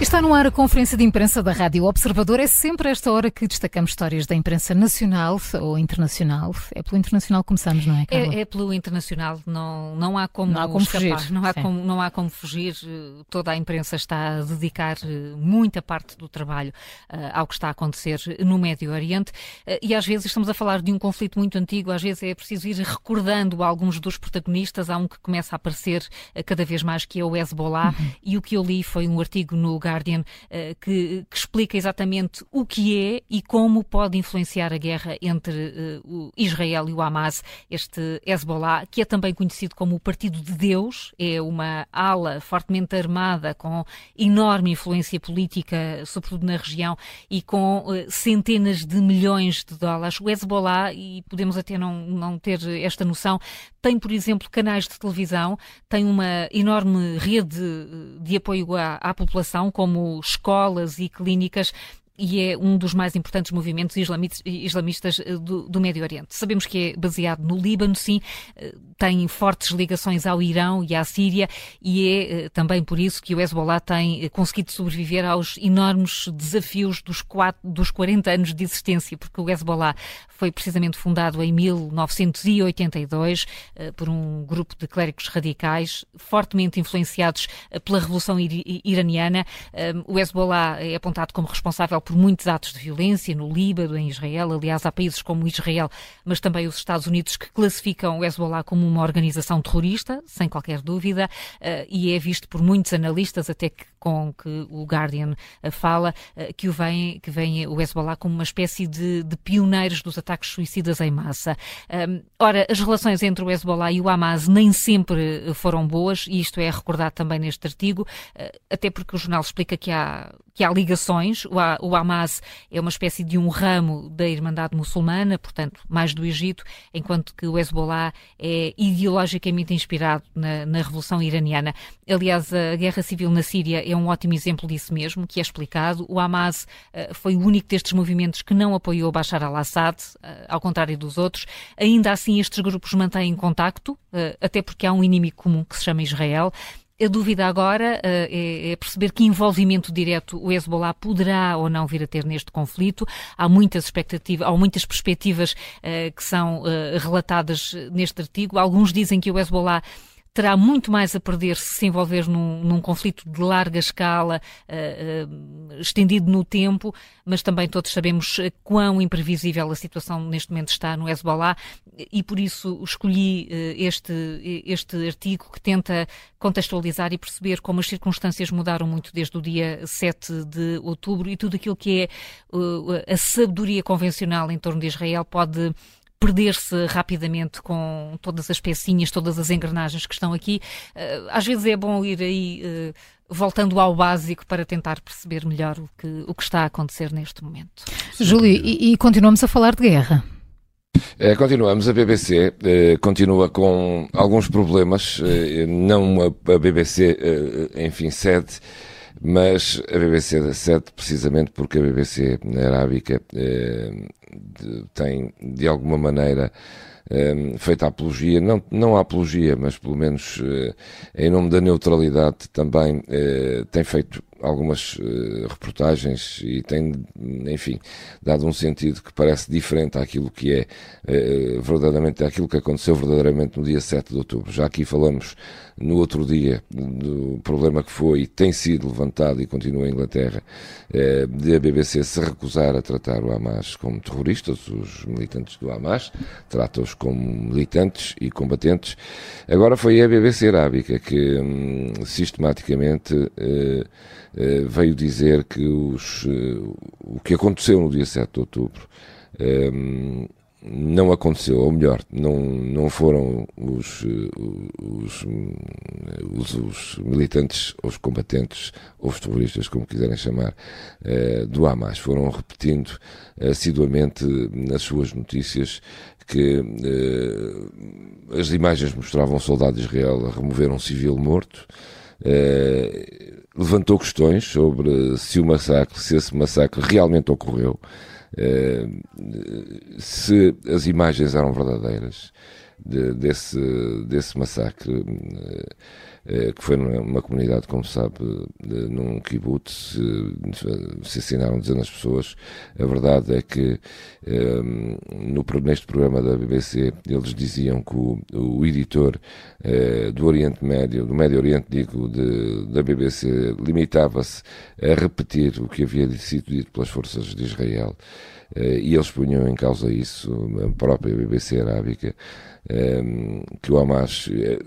Está no ar a conferência de imprensa da Rádio Observador. É sempre esta hora que destacamos histórias da imprensa nacional ou internacional. É pelo internacional que começamos, não é, Carla? É, é pelo internacional. Não, não há como, não há como escapar. fugir. Não há Sim. como, não há como fugir. Toda a imprensa está a dedicar eh, muita parte do trabalho eh, ao que está a acontecer no Médio Oriente. Eh, E às vezes estamos a falar de um conflito muito antigo. Às vezes é preciso ir recordando alguns dos protagonistas. Há um que começa a aparecer cada vez mais, que é o Hezbollah. E o que eu li foi um artigo no Guardian eh, que, que explica exatamente o que é e como pode influenciar a guerra entre o Israel e o Hamas, este Hezbollah, que é também conhecido como o Partido de Deus, é uma ala fortemente armada com enorme influência política, sobretudo na região, e com eh, centenas de milhões de dólares. O Hezbollah, e podemos até não, não ter esta noção, tem, por exemplo, canais de televisão, tem uma enorme rede eh, de apoio à, à população, como escolas e clínicas, clínicas e é um dos mais importantes movimentos islamistas eh, do, do Médio Oriente. Sabemos que é baseado no Líbano, sim, eh, tem fortes ligações ao Irão e à Síria, e é eh, também por isso que o Hezbollah tem conseguido sobreviver aos enormes desafios dos, quatro, dos 40 anos de existência, porque o Hezbollah foi precisamente fundado em 1982 eh, por um grupo de clérigos radicais, fortemente influenciados pela Revolução Iraniana. O Hezbollah é apontado como responsável por muitos atos de violência no Líbano, em Israel. Aliás, há países como Israel, mas também os Estados Unidos, que classificam o Hezbollah como uma organização terrorista, sem qualquer dúvida, eh, e é visto por muitos analistas, até que com que o Guardian eh, fala, eh, que o vem, que vem o Hezbollah como uma espécie de, de pioneiros dos ataques suicidas em massa. Ora, as relações entre o Hezbollah e o Hamas nem sempre foram boas, e isto é recordado também neste artigo, até porque o jornal explica que há, que há ligações. O Hamas é uma espécie de um ramo da Irmandade Muçulmana, portanto, mais do Egito, enquanto que o Hezbollah é ideologicamente inspirado na, na Revolução Iraniana. Aliás, a guerra civil na Síria é um ótimo exemplo disso mesmo, que é explicado. O Hamas eh, foi o único destes movimentos que não apoiou Bashar al-Assad, eh, ao contrário dos outros. Ainda assim, estes grupos mantêm contacto, eh, até porque há um inimigo comum que se chama Israel. A dúvida agora eh, é, é perceber que envolvimento direto o Hezbollah poderá ou não vir a ter neste conflito. Há muitas expectativas, há muitas perspectivas eh, que são eh, relatadas neste artigo. Alguns dizem que o Hezbollah terá muito mais a perder se se envolver num, num conflito de larga escala, eh, eh, estendido no tempo, mas também todos sabemos eh, quão imprevisível a situação neste momento está no Hezbollah. E por isso escolhi este, este artigo que tenta contextualizar e perceber como as circunstâncias mudaram muito desde o dia 7 de outubro e tudo aquilo que é a sabedoria convencional em torno de Israel pode perder-se rapidamente com todas as pecinhas, todas as engrenagens que estão aqui. Eh, Às vezes é bom ir aí eh, voltando ao básico para tentar perceber melhor o que, o que está a acontecer neste momento. Júlio, e, e continuamos a falar de guerra. Eh, continuamos, a BBC eh, continua com alguns problemas, eh, não a, a BBC, eh, enfim, sede, mas a BBC da sede, precisamente porque a BBC arábica eh, de- tem, de alguma maneira, eh, feito a apologia, não, não a apologia, mas pelo menos eh, em nome da neutralidade também eh, tem feito algumas eh, reportagens e tem, enfim, dado um sentido que parece diferente àquilo que é eh, verdadeiramente àquilo que aconteceu verdadeiramente no dia 7 de outubro. Já aqui falamos no outro dia do problema que foi e tem sido levantado e continua em Inglaterra eh, de a BBC se recusar a tratar o Hamas como terroristas, os militantes do Hamas, trata-os como militantes e combatentes. Agora foi a BBC arábica que hum, sistematicamente eh, eh, veio dizer que os, o que aconteceu no dia 7 de outubro não aconteceu, ou melhor, não, não foram os, eh, os, hum, os, os militantes, os combatentes, ou os terroristas, como quiserem chamar, eh, do Hamas. Foram repetindo assiduamente nas suas notícias que eh, as imagens mostravam um soldado de Israel a remover um civil morto. Eh, levantou questões sobre se o massacre, se esse massacre realmente ocorreu, eh, se as imagens eram verdadeiras. De, desse, desse massacre eh, que foi numa comunidade, como sabe, num kibbutz, se assinaram dezenas de pessoas. A verdade é que no, neste programa da BBC eles diziam que o, o editor eh, do Oriente Médio, do Médio Oriente, digo, de, da BBC, limitava-se a repetir o que havia sido dito pelas forças de Israel eh, e eles punham em causa isso, a própria BBC arábica, que o Hamas, eh,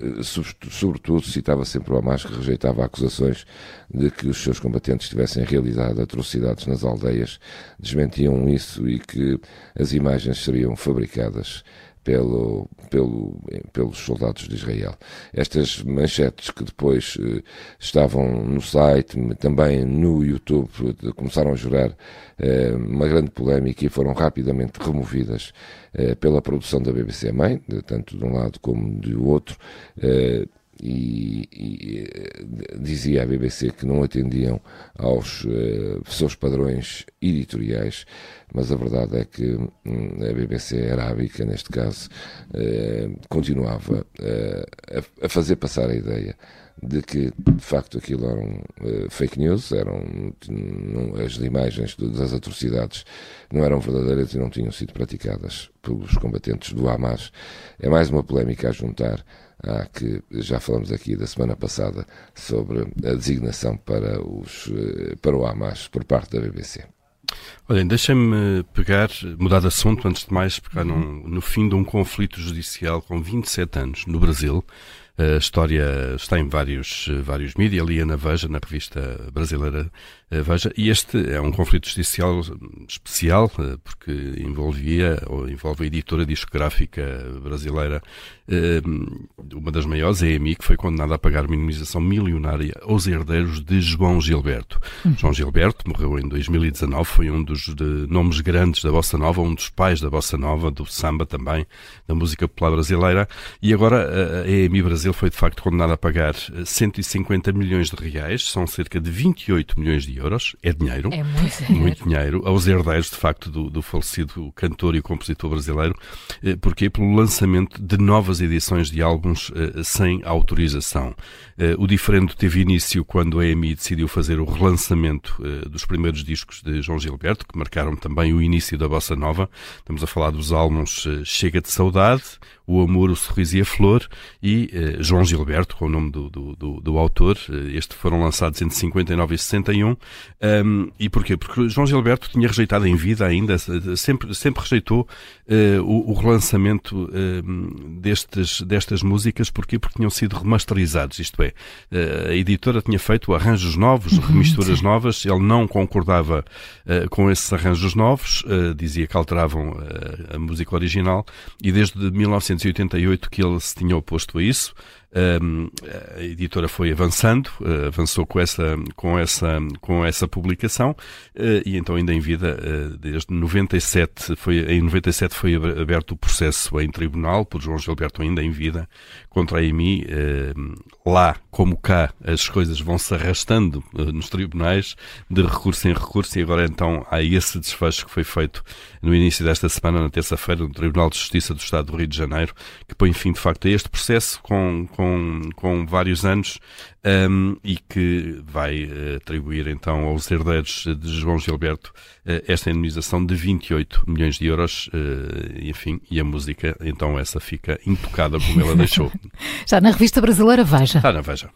sobretudo, citava sempre o Hamas, que rejeitava acusações de que os seus combatentes tivessem realizado atrocidades nas aldeias, desmentiam isso e que as imagens seriam fabricadas pelo, pelo, pelos soldados de Israel. Estas manchetes que depois eh, estavam no site, também no YouTube, começaram a gerar eh, uma grande polémica e foram rapidamente removidas eh, pela produção da BBC Mãe, tanto de um lado como do outro. Eh, e, e, dizia a BBC que não atendiam aos uh, seus padrões editoriais, mas a verdade é que hum, a BBC arábica, neste caso, uh, continuava uh, a, a, fazer passar a ideia de que de facto aquilo eram fake news, eram não, as imagens das atrocidades não eram verdadeiras e não tinham sido praticadas pelos combatentes do Hamas. É mais uma polémica a juntar ah, que já falamos aqui da semana passada sobre a designação para, os, eh, para o Hamas por parte da BBC. Olhem, deixem-me pegar, mudar de assunto antes de mais, pegar num, no fim de um conflito judicial com 27 anos no Brasil, a história está em vários, vários mídias, ali na Veja, na revista brasileira eh, Veja, e este é um conflito judicial especial, eh, porque envolvia, ou envolve a editora discográfica brasileira, uma das maiores, a EMI, que foi condenada a pagar uma indemnização milionária aos herdeiros de João Gilberto. Uhum. João Gilberto morreu em 2019, foi um dos nomes grandes da Bossa Nova, um dos pais da Bossa Nova, do samba também, da música popular brasileira, e agora a EMI Brasil foi de facto condenado a pagar 150 eh, milhões de reais, são cerca de 28 milhões de euros, é dinheiro, é muito dinheiro, muito dinheiro aos herdeiros de facto do, do falecido cantor e compositor brasileiro, eh, porque pelo lançamento de novas edições de álbuns eh, sem autorização. O diferendo teve início quando a EMI decidiu fazer o relançamento dos primeiros discos de João Gilberto, que marcaram também o início da bossa nova. Estamos a falar dos álbuns Chega de Saudade, O Amor, o Sorriso e a Flor e João Gilberto, com o nome do, do, do, do autor. Eh, este foram lançados entre 59 e 61. Um, e porquê? Porque João Gilberto tinha rejeitado em vida ainda, sempre, sempre rejeitou uh, o, o, relançamento destes, destas músicas. Porquê? Porque tinham sido remasterizados, isto é, a editora tinha feito arranjos novos, uhum, remisturas novas, ele não concordava com esses arranjos novos, dizia que alteravam a música original, e desde 1988 que ele se tinha oposto a isso. A editora foi avançando, uh, avançou com essa, com essa, com essa publicação uh, e então ainda em vida, uh, desde 97, foi, em 97 foi aberto o processo em tribunal por João Gilberto ainda em vida contra a EMI. lá, como cá, as coisas vão se arrastando nos tribunais de recurso em recurso e agora então há esse desfecho que foi feito no início desta semana, na terça-feira, no Tribunal de Justiça do Estado do Rio de Janeiro, que põe fim de facto a este processo com, com com, com vários anos um, e que vai uh, atribuir então aos herdeiros de João Gilberto uh, esta indemnização de 28 milhões de euros, uh, enfim, e a música então essa fica intocada como ela deixou. Já na revista brasileira Veja. Está na Veja.